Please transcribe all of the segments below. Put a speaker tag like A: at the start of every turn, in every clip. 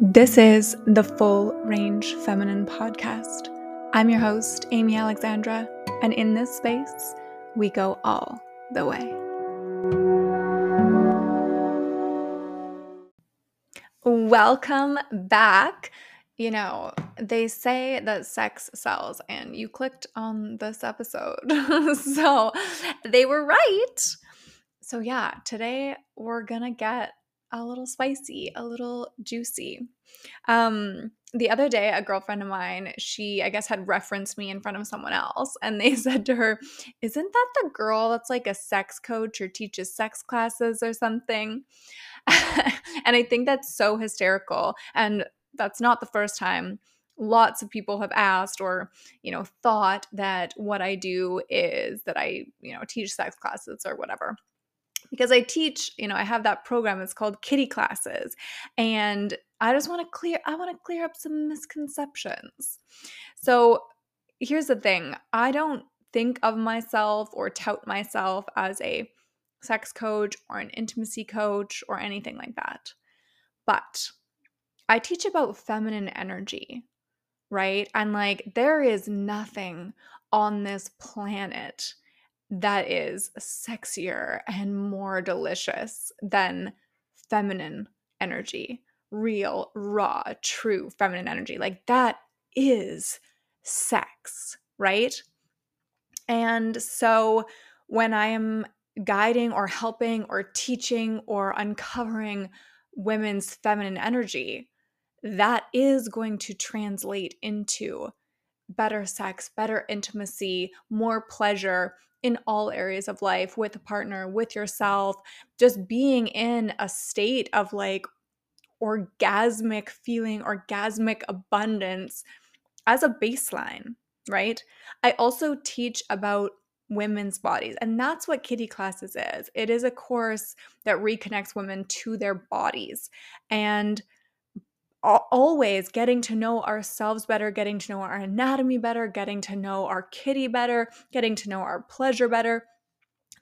A: This is the Full Range Feminine Podcast. I'm your host, Amy Alexandra, and in this space, we go all the way. Welcome back. You know, they say that sex sells, and you clicked on this episode. so they were right. So, yeah, today we're gonna get a little spicy, a little juicy. Um, the other day, a girlfriend of mine, she, I guess, had referenced me in front of someone else, and they said to her, Isn't that the girl that's like a sex coach or teaches sex classes or something? and I think that's so hysterical. And that's not the first time lots of people have asked or you know thought that what i do is that i you know teach sex classes or whatever because I teach, you know, I have that program. It's called Kitty Classes. And I just want to clear I want to clear up some misconceptions. So, here's the thing. I don't think of myself or tout myself as a sex coach or an intimacy coach or anything like that. But I teach about feminine energy, right? And like there is nothing on this planet that is sexier and more delicious than feminine energy, real, raw, true feminine energy. Like that is sex, right? And so when I am guiding or helping or teaching or uncovering women's feminine energy, that is going to translate into better sex, better intimacy, more pleasure, in all areas of life with a partner, with yourself, just being in a state of like orgasmic feeling, orgasmic abundance as a baseline, right? I also teach about women's bodies, and that's what Kitty Classes is. It is a course that reconnects women to their bodies. And always getting to know ourselves better, getting to know our anatomy better, getting to know our kitty better, getting to know our pleasure better.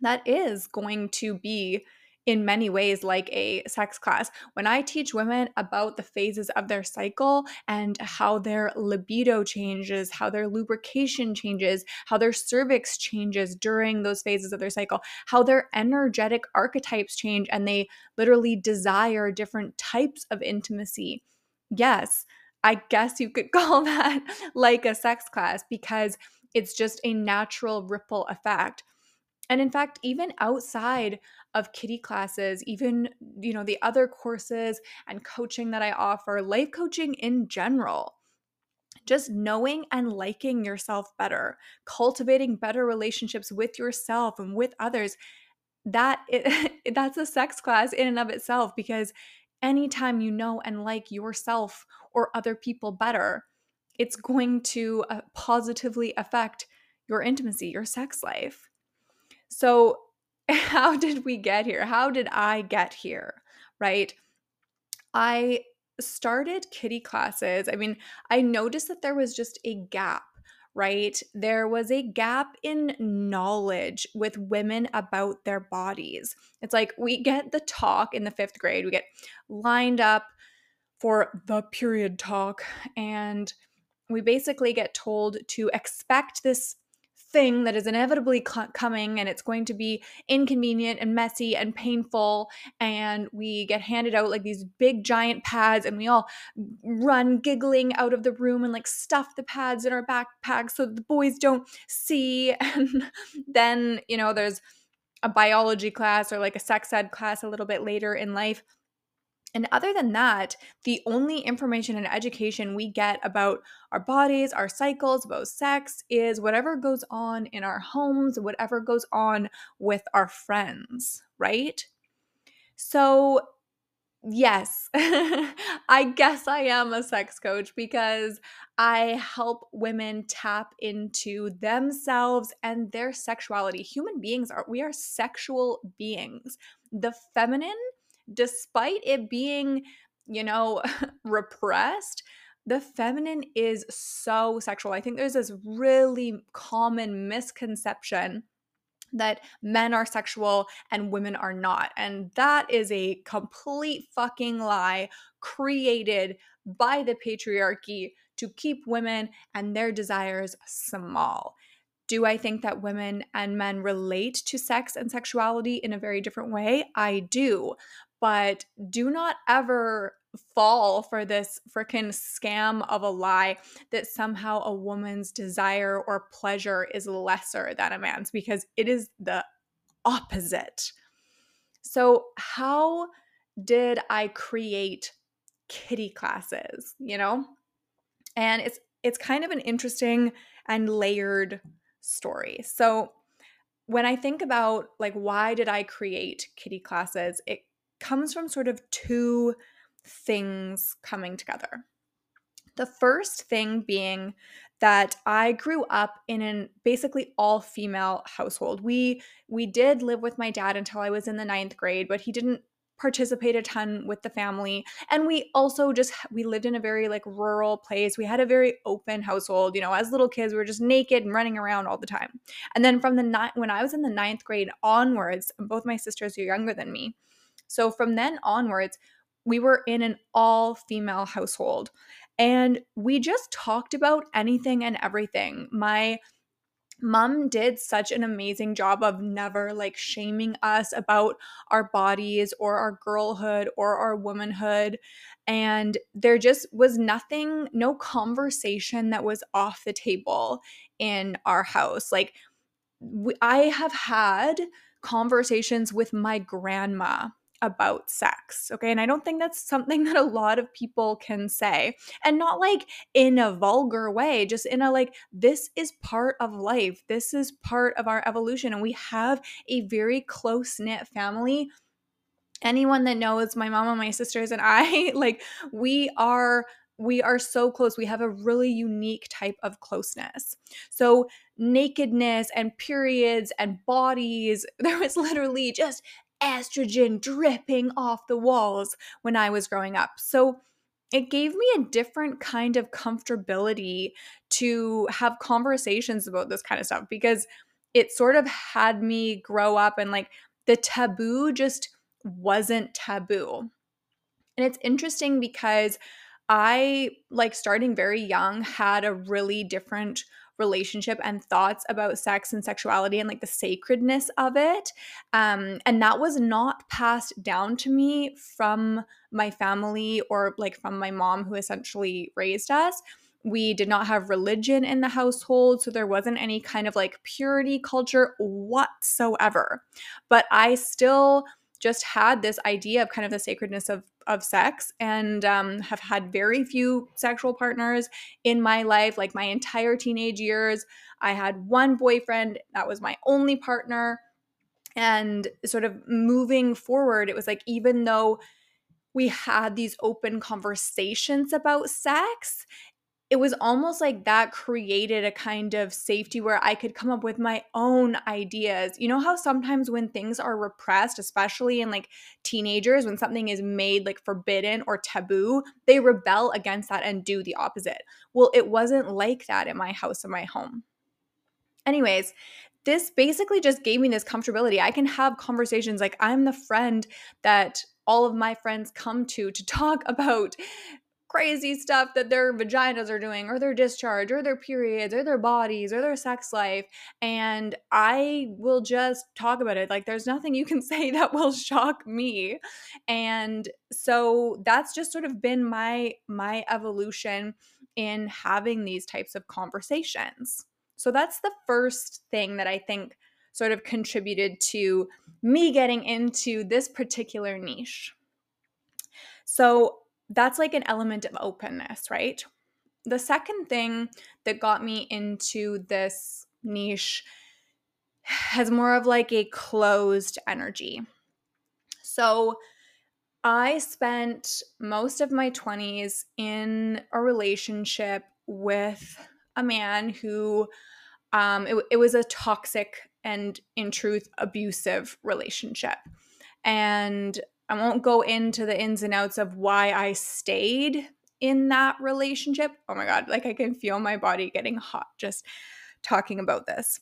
A: That is going to be in many ways like a sex class. When I teach women about the phases of their cycle and how their libido changes, how their lubrication changes, how their cervix changes during those phases of their cycle, how their energetic archetypes change, and they literally desire different types of intimacy yes, I guess you could call that like a sex class because it's just a natural ripple effect. And in fact, even outside of kitty classes, even you know the other courses and coaching that I offer, life coaching in general, just knowing and liking yourself better, cultivating better relationships with yourself and with others, that it, that's a sex class in and of itself because anytime you know and like yourself or other people better, it's going to uh, positively affect your intimacy, your sex life. So, how did we get here? How did I get here? Right? I started kitty classes. I mean, I noticed that there was just a gap right? There was a gap in knowledge with women about their bodies. It's like we get the talk in the fifth grade, we get lined up for the period talk, and we basically get told to expect this thing that is inevitably cl- coming and it's going to be inconvenient and messy and painful and we get handed out like these big giant pads and we all run giggling out of the room and like stuff the pads in our backpacks so the boys don't see. And then you know there's a biology class or like a sex ed class a little bit later in life and other than that, the only information and education we get about our bodies, our cycles, about sex is whatever goes on in our homes, whatever goes on with our friends, right? So, yes, I guess I am a sex coach because I help women tap into themselves and their sexuality. Human beings are, we are sexual beings. The feminine despite it being, you know, repressed, the feminine is so sexual. I think there's this really common misconception that men are sexual and women are not. And that is a complete fucking lie created by the patriarchy to keep women and their desires small. Do I think that women and men relate to sex and sexuality in a very different way? I do. But do not ever fall for this freaking scam of a lie that somehow a woman's desire or pleasure is lesser than a man's because it is the opposite. So, how did I create kitty classes, you know? And it's it's kind of an interesting and layered story. So, when I think about like why did I create kitty classes, it comes from sort of two things coming together. The first thing being that I grew up in an basically all female household. We we did live with my dad until I was in the ninth grade, but he didn't participate a ton with the family and we also just we lived in a very like rural place we had a very open household you know as little kids we were just naked and running around all the time and then from the night when i was in the ninth grade onwards both my sisters are younger than me so from then onwards we were in an all female household and we just talked about anything and everything. My mom did such an amazing job of never like shaming us about our bodies or our girlhood or our womanhood. And there just was nothing, no conversation that was off the table in our house. Like, I have had conversations with my grandma about sex. Okay. And I don't think that's something that a lot of people can say. And not like in a vulgar way, just in a like, this is part of life. This is part of our evolution. And we have a very close knit family. Anyone that knows my mom and my sisters and I, like, we are we are so close. We have a really unique type of closeness. So, nakedness and periods and bodies, there was literally just estrogen dripping off the walls when I was growing up. So it gave me a different kind of comfortability to have conversations about this kind of stuff because it sort of had me grow up and like the taboo just wasn't taboo. And it's interesting because I, like starting very young, had a really different relationship and thoughts about sex and sexuality and like the sacredness of it. Um, and that was not passed down to me from my family or like from my mom, who essentially raised us. We did not have religion in the household, so there wasn't any kind of like purity culture whatsoever. But I still just had this idea of kind of the sacredness of of sex and um, have had very few sexual partners in my life like my entire teenage years. I had one boyfriend that was my only partner. And sort of moving forward it was like even though we had these open conversations about sex it was almost like that created a kind of safety where I could come up with my own ideas. You know how sometimes when things are repressed, especially in like teenagers, when something is made like forbidden or taboo, they rebel against that and do the opposite. Well, it wasn't like that in my house in my home. Anyways, this basically just gave me this comfortability. I can have conversations like I'm the friend that all of my friends come to to talk about crazy stuff that their vaginas are doing or their discharge or their periods or their bodies or their sex life and i will just talk about it. Like there's nothing you can say that will shock me. And so that's just sort of been my my evolution in having these types of conversations. So that's the first thing that i think sort of contributed to me getting into this particular niche. So that's like an element of openness, right? The second thing that got me into this niche has more of like a closed energy. So I spent most of my 20s in a relationship with a man who um, it, it was a toxic and in truth abusive relationship and I won't go into the ins and outs of why I stayed in that relationship. Oh my God, like I can feel my body getting hot just talking about this.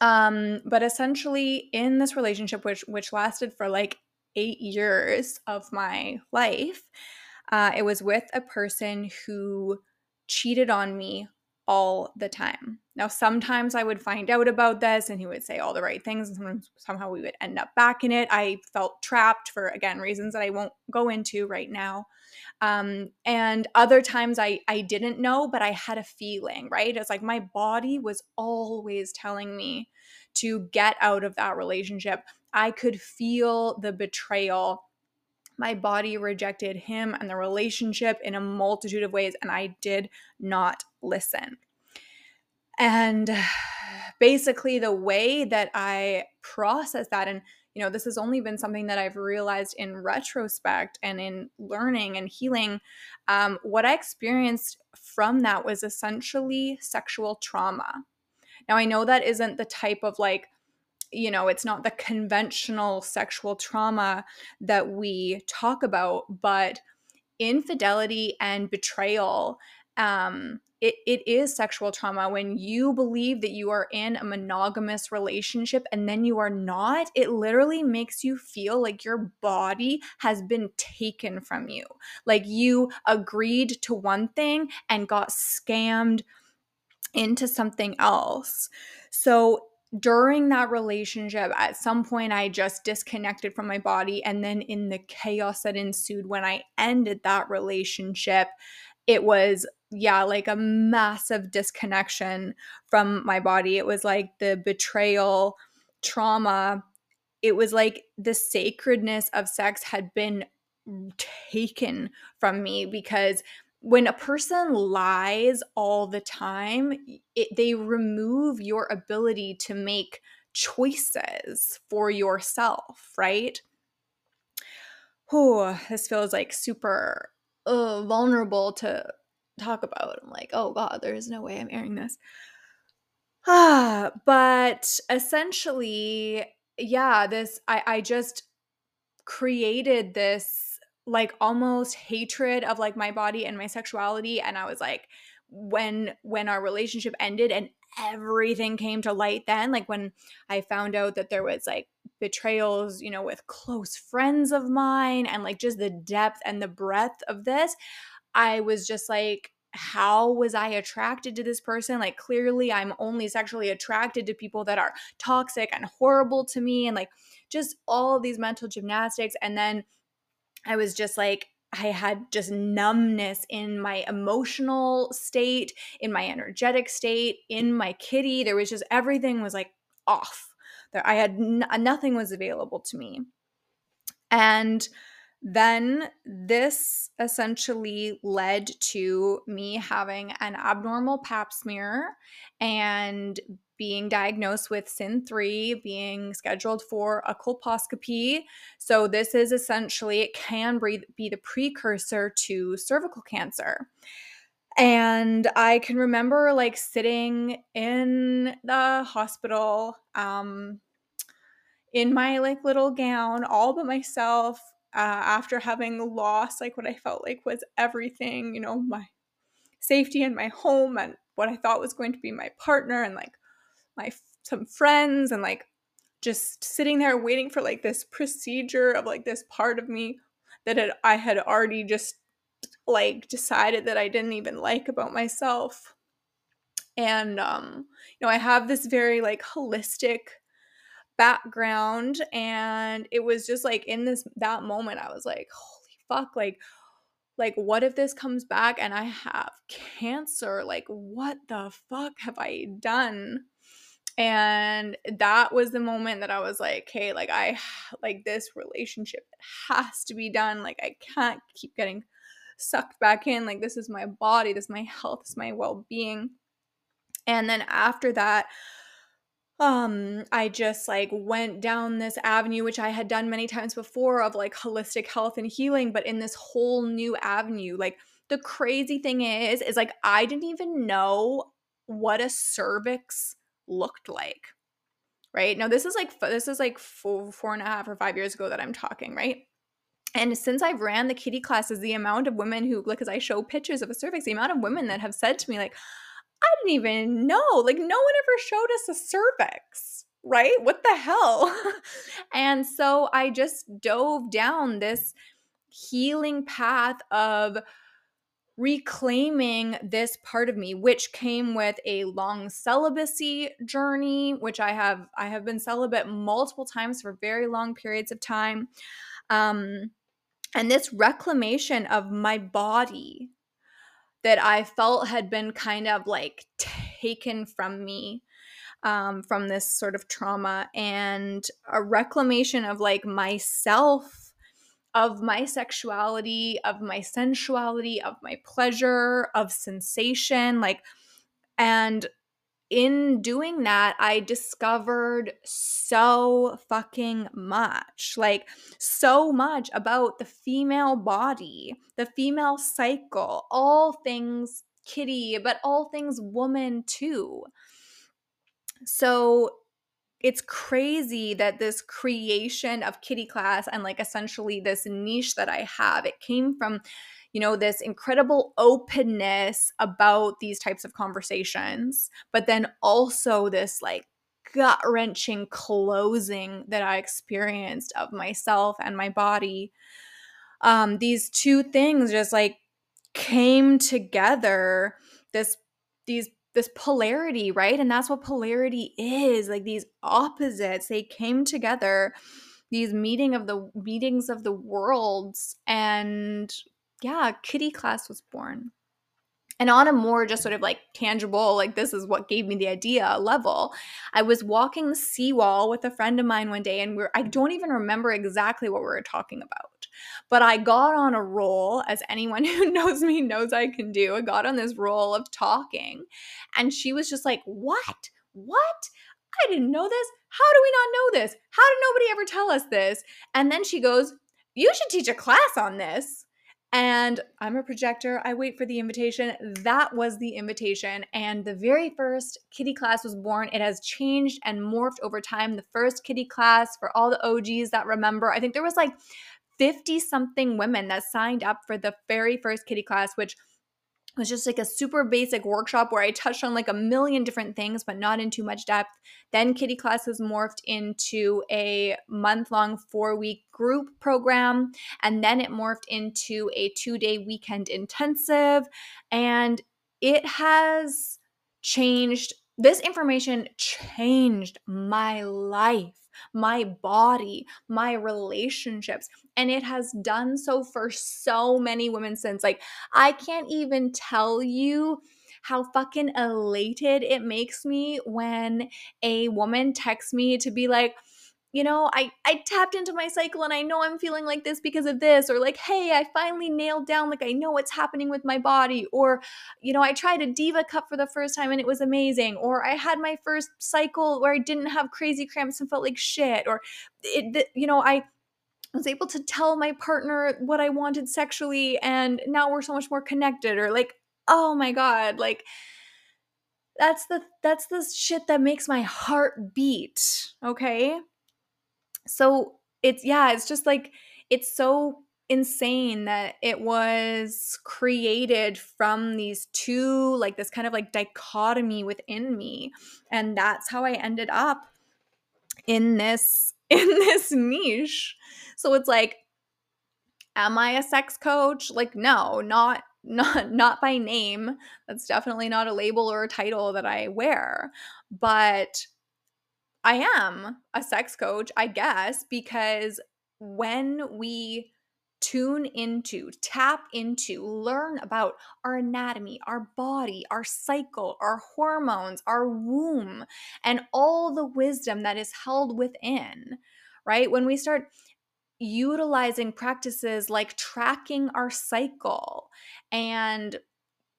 A: Um, but essentially, in this relationship, which which lasted for like eight years of my life, uh, it was with a person who cheated on me all the time. Now, sometimes I would find out about this and he would say all the right things, and sometimes somehow we would end up back in it. I felt trapped for, again, reasons that I won't go into right now. Um, and other times I, I didn't know, but I had a feeling, right? It's like my body was always telling me to get out of that relationship. I could feel the betrayal my body rejected him and the relationship in a multitude of ways, and I did not listen. And basically, the way that I process that, and you know, this has only been something that I've realized in retrospect and in learning and healing. Um, what I experienced from that was essentially sexual trauma. Now, I know that isn't the type of like you know, it's not the conventional sexual trauma that we talk about, but infidelity and betrayal um it, it is sexual trauma when you believe that you are in a monogamous relationship and then you are not it literally makes you feel like your body has been taken from you like you agreed to one thing and got scammed into something else so during that relationship, at some point, I just disconnected from my body. And then, in the chaos that ensued when I ended that relationship, it was, yeah, like a massive disconnection from my body. It was like the betrayal, trauma. It was like the sacredness of sex had been taken from me because when a person lies all the time, it, they remove your ability to make choices for yourself, right? Oh, this feels like super uh, vulnerable to talk about. I'm like, oh God, there is no way I'm airing this. Ah, but essentially, yeah, this I I just created this like almost hatred of like my body and my sexuality and I was like when when our relationship ended and everything came to light then like when I found out that there was like betrayals, you know, with close friends of mine and like just the depth and the breadth of this, I was just like how was I attracted to this person? Like, clearly, I'm only sexually attracted to people that are toxic and horrible to me, and like just all these mental gymnastics. And then I was just like, I had just numbness in my emotional state, in my energetic state, in my kitty. There was just everything was like off. There, I had n- nothing was available to me. And then this essentially led to me having an abnormal pap smear and being diagnosed with CIN3, being scheduled for a colposcopy. So, this is essentially, it can be the precursor to cervical cancer. And I can remember like sitting in the hospital um, in my like little gown all by myself uh, after having lost like what I felt like was everything, you know, my safety and my home and what I thought was going to be my partner and like my some friends and like just sitting there waiting for like this procedure of like this part of me that had, I had already just like decided that I didn't even like about myself. And um you know, I have this very like holistic background and it was just like in this that moment I was like, holy fuck, like like what if this comes back and I have cancer? Like what the fuck have I done? and that was the moment that i was like hey like i like this relationship has to be done. Like i can't keep getting sucked back in. Like this is my body. This is my health. This is my well-being. And then after that um i just like went down this avenue which i had done many times before of like holistic health and healing but in this whole new avenue like the crazy thing is is like i didn't even know what a cervix looked like right? Now this is like this is like four, four and a half or five years ago that i'm talking right? And since i've ran the kitty classes the amount of women who like as i show pictures of a cervix the amount of women that have said to me like I didn't even know. Like, no one ever showed us a cervix, right? What the hell? and so I just dove down this healing path of reclaiming this part of me which came with a long celibacy journey which i have i have been celibate multiple times for very long periods of time um and this reclamation of my body that i felt had been kind of like taken from me um, from this sort of trauma and a reclamation of like myself of my sexuality, of my sensuality, of my pleasure, of sensation. Like, and in doing that, I discovered so fucking much. Like, so much about the female body, the female cycle, all things kitty, but all things woman too. So, it's crazy that this creation of kitty class and like essentially this niche that I have, it came from, you know, this incredible openness about these types of conversations, but then also this like gut wrenching closing that I experienced of myself and my body. Um, these two things just like came together. This these this polarity, right? And that's what polarity is. Like these opposites, they came together, these meeting of the meetings of the worlds and yeah, kitty class was born. And on a more just sort of like tangible, like this is what gave me the idea level, I was walking the seawall with a friend of mine one day, and we're I don't even remember exactly what we were talking about. But I got on a roll, as anyone who knows me knows I can do. I got on this roll of talking. And she was just like, What? What? I didn't know this. How do we not know this? How did nobody ever tell us this? And then she goes, You should teach a class on this. And I'm a projector. I wait for the invitation. That was the invitation. And the very first kitty class was born. It has changed and morphed over time. The first kitty class for all the OGs that remember, I think there was like 50 something women that signed up for the very first kitty class, which was just like a super basic workshop where I touched on like a million different things, but not in too much depth. Then Kitty Class Classes morphed into a month long, four week group program. And then it morphed into a two day weekend intensive. And it has changed, this information changed my life my body, my relationships. And it has done so for so many women since. Like, I can't even tell you how fucking elated it makes me when a woman texts me to be like, you know, I I tapped into my cycle and I know I'm feeling like this because of this or like, hey, I finally nailed down like I know what's happening with my body or you know, I tried a diva cup for the first time and it was amazing or I had my first cycle where I didn't have crazy cramps and felt like shit or it you know, I was able to tell my partner what I wanted sexually and now we're so much more connected or like, oh my god, like that's the that's the shit that makes my heart beat, okay? So it's yeah it's just like it's so insane that it was created from these two like this kind of like dichotomy within me and that's how i ended up in this in this niche. So it's like am i a sex coach? Like no not not not by name. That's definitely not a label or a title that i wear. But I am a sex coach, I guess, because when we tune into, tap into, learn about our anatomy, our body, our cycle, our hormones, our womb, and all the wisdom that is held within, right? When we start utilizing practices like tracking our cycle and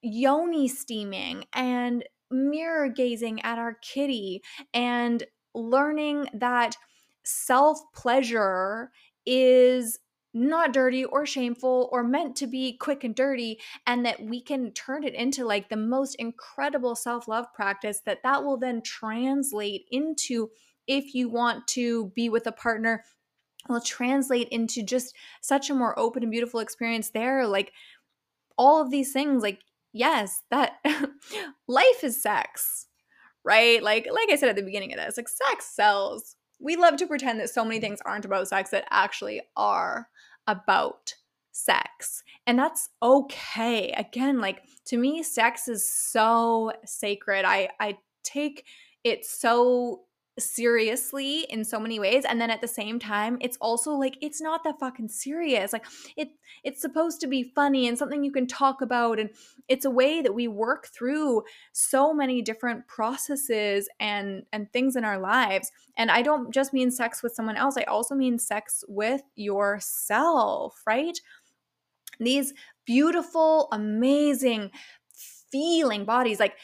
A: yoni steaming and mirror gazing at our kitty and learning that self pleasure is not dirty or shameful or meant to be quick and dirty and that we can turn it into like the most incredible self-love practice that that will then translate into if you want to be with a partner will translate into just such a more open and beautiful experience there like all of these things like yes, that life is sex, right? Like like I said at the beginning of this, like sex sells. We love to pretend that so many things aren't about sex that actually are about sex. And that's okay. Again, like to me sex is so sacred. I I take it so seriously in so many ways and then at the same time it's also like it's not that fucking serious like it it's supposed to be funny and something you can talk about and it's a way that we work through so many different processes and and things in our lives and i don't just mean sex with someone else i also mean sex with yourself right? These beautiful amazing feeling bodies like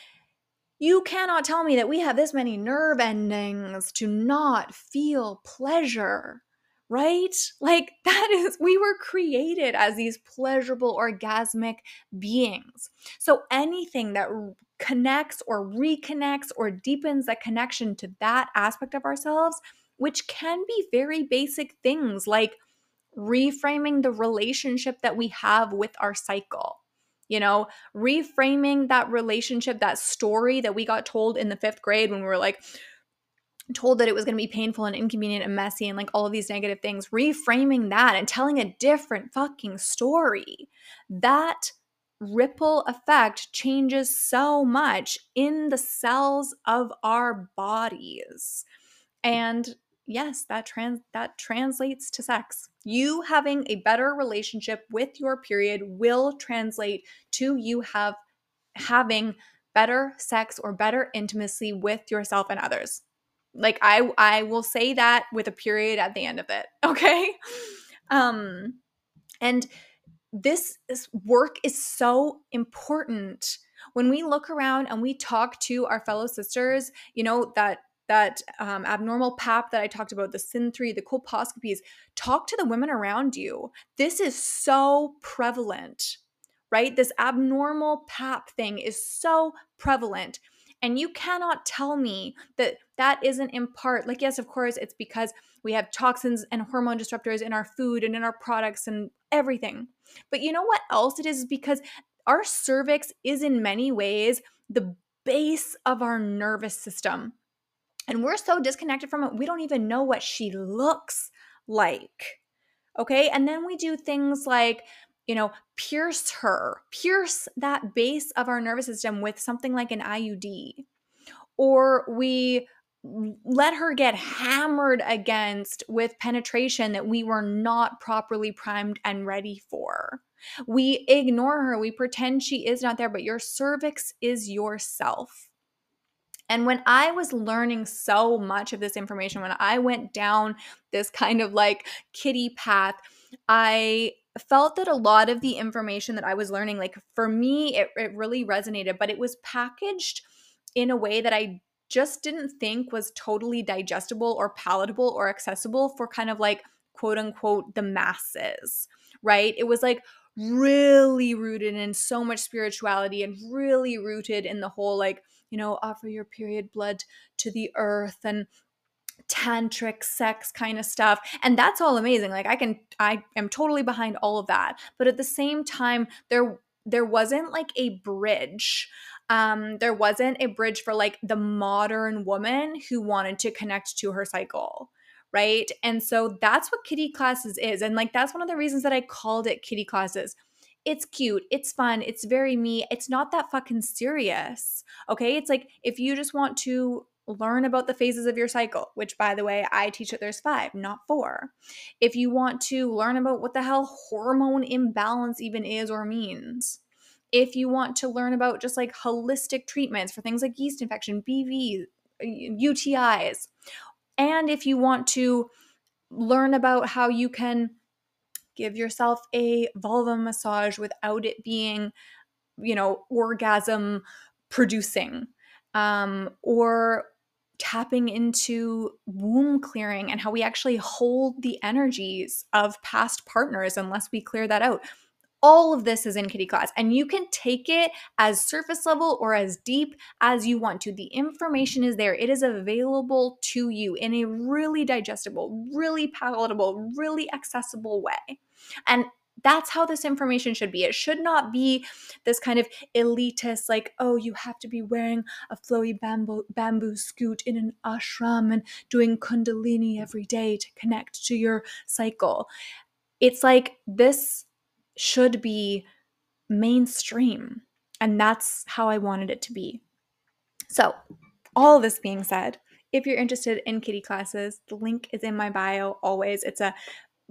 A: you cannot tell me that we have this many nerve endings to not feel pleasure, right? Like, that is, we were created as these pleasurable, orgasmic beings. So, anything that connects or reconnects or deepens that connection to that aspect of ourselves, which can be very basic things like reframing the relationship that we have with our cycle you know, reframing that relationship, that story that we got told in the fifth grade when we were like, told that it was going to be painful and inconvenient and messy and like all of these negative things, reframing that and telling a different fucking story. That ripple effect changes so much in the cells of our bodies. And yes, that trans that translates to sex. You having a better relationship with your period will translate to you have having better sex or better intimacy with yourself and others. Like I I will say that with a period at the end of it, okay? Um and this, this work is so important when we look around and we talk to our fellow sisters, you know, that that um, abnormal pap that I talked about, the CIN3, the colposcopies, talk to the women around you. This is so prevalent, right? This abnormal pap thing is so prevalent. And you cannot tell me that that isn't in part, like, yes, of course, it's because we have toxins and hormone disruptors in our food and in our products and everything. But you know what else it is? Because our cervix is in many ways the base of our nervous system. And we're so disconnected from it, we don't even know what she looks like. Okay. And then we do things like, you know, pierce her, pierce that base of our nervous system with something like an IUD. Or we let her get hammered against with penetration that we were not properly primed and ready for. We ignore her, we pretend she is not there, but your cervix is yourself. And when I was learning so much of this information, when I went down this kind of like kitty path, I felt that a lot of the information that I was learning, like for me, it, it really resonated, but it was packaged in a way that I just didn't think was totally digestible or palatable or accessible for kind of like quote unquote the masses, right? It was like really rooted in so much spirituality and really rooted in the whole like you know, offer your period blood to the earth and tantric sex kind of stuff and that's all amazing like i can i am totally behind all of that but at the same time there there wasn't like a bridge um there wasn't a bridge for like the modern woman who wanted to connect to her cycle right? And so that's what kitty classes is and like that's one of the reasons that i called it kitty classes it's cute, it's fun, it's very me. It's not that fucking serious. Okay? It's like if you just want to learn about the phases of your cycle, which by the way, I teach that there's 5, not 4. If you want to learn about what the hell hormone imbalance even is or means. If you want to learn about just like holistic treatments for things like yeast infection, BV, UTIs, and if you want to learn about how you can give yourself a vulva massage without it being, you know, orgasm producing. Um, or tapping into womb clearing and how we actually hold the energies of past partners unless we clear that out. All of this is in Kitty Class, and you can take it as surface level or as deep as you want to. The information is there, it is available to you in a really digestible, really palatable, really accessible way. And That's how this information should be. It should not be this kind of elitist, like, oh, you have to be wearing a flowy bamboo, bamboo scoot in an ashram and doing Kundalini every day to connect to your cycle. It's like this should be mainstream. And that's how I wanted it to be. So, all this being said, if you're interested in kitty classes, the link is in my bio always. It's a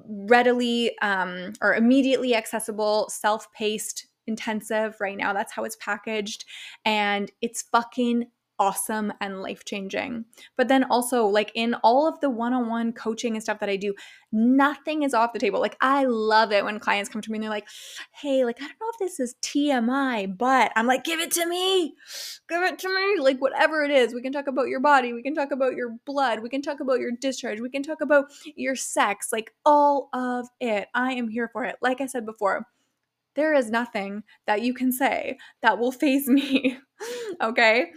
A: readily um, or immediately accessible, self paced intensive right now. That's how it's packaged. And it's fucking awesome and life changing. But then also, like in all of the one on one coaching and stuff that I do, nothing is off the table. Like, I love it when clients come to me and they're like, hey, like, I don't know if this is TMI, but I'm like, give it to me. Give it to me. Like, whatever it is, we can talk about your body. We can talk about your blood. We can talk about your discharge. We can talk about your sex, like all of it. I am here for it. Like I said before, there is nothing that you can say that will faze me. okay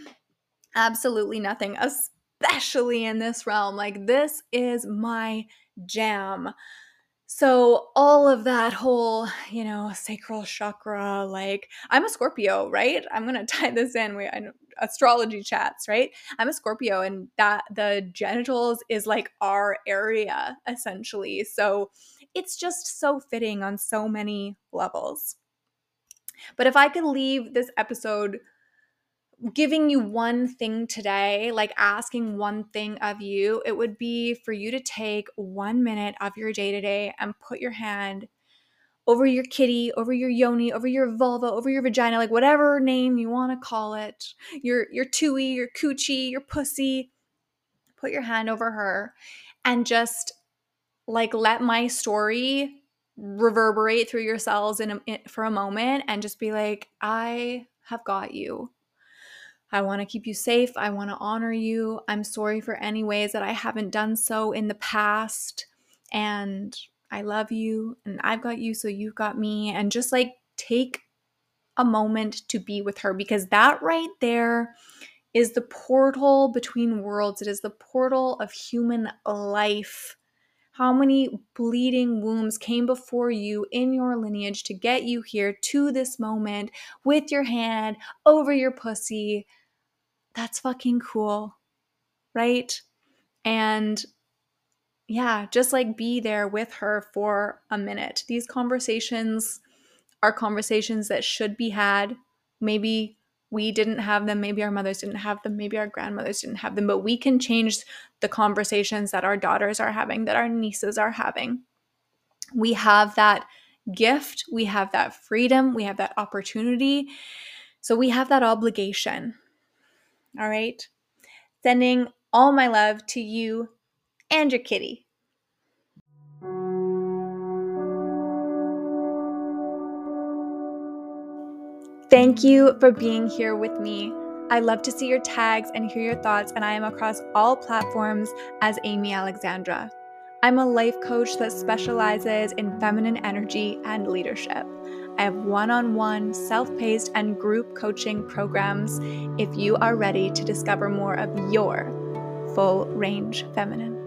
A: absolutely nothing, especially in this realm. Like, this is my jam. So, all of that whole, you know, sacral chakra, like, I'm a Scorpio, right? I'm going to tie this in. We, I, astrology chats, right? I'm a Scorpio, and that the genitals is like our area essentially. So, it's just so fitting on so many levels. But if I could leave this episode giving you one thing today, like asking one thing of you, it would be for you to take one minute of your day today and put your hand over your kitty, over your yoni, over your vulva, over your vagina, like whatever name you want to call it, your your tui, your coochie, your pussy. Put your hand over her and just like let my story reverberate through your cells in, a, in for a moment and just be like, I have got you. I want to keep you safe. I want to honor you. I'm sorry for any ways that I haven't done so in the past. And I love you and I've got you, so you've got me. And just like take a moment to be with her because that right there is the portal between worlds. It is the portal of human life. How many bleeding wombs came before you in your lineage to get you here to this moment with your hand over your pussy? That's fucking cool. Right? And yeah, just like be there with her for a minute. These conversations are conversations that should be had. Maybe we didn't have them, maybe our mothers didn't have them, maybe our grandmothers didn't have them, but we can change the conversations that our daughters are having, that our nieces are having. We have that gift, we have that freedom, we have that opportunity. So we have that obligation all right. Sending all my love to you and your kitty. Thank you for being here with me. I love to see your tags and hear your thoughts, and I am across all platforms as Amy Alexandra. I'm a life coach that specializes in feminine energy and leadership. I have one on one, self paced, and group coaching programs if you are ready to discover more of your full range feminine.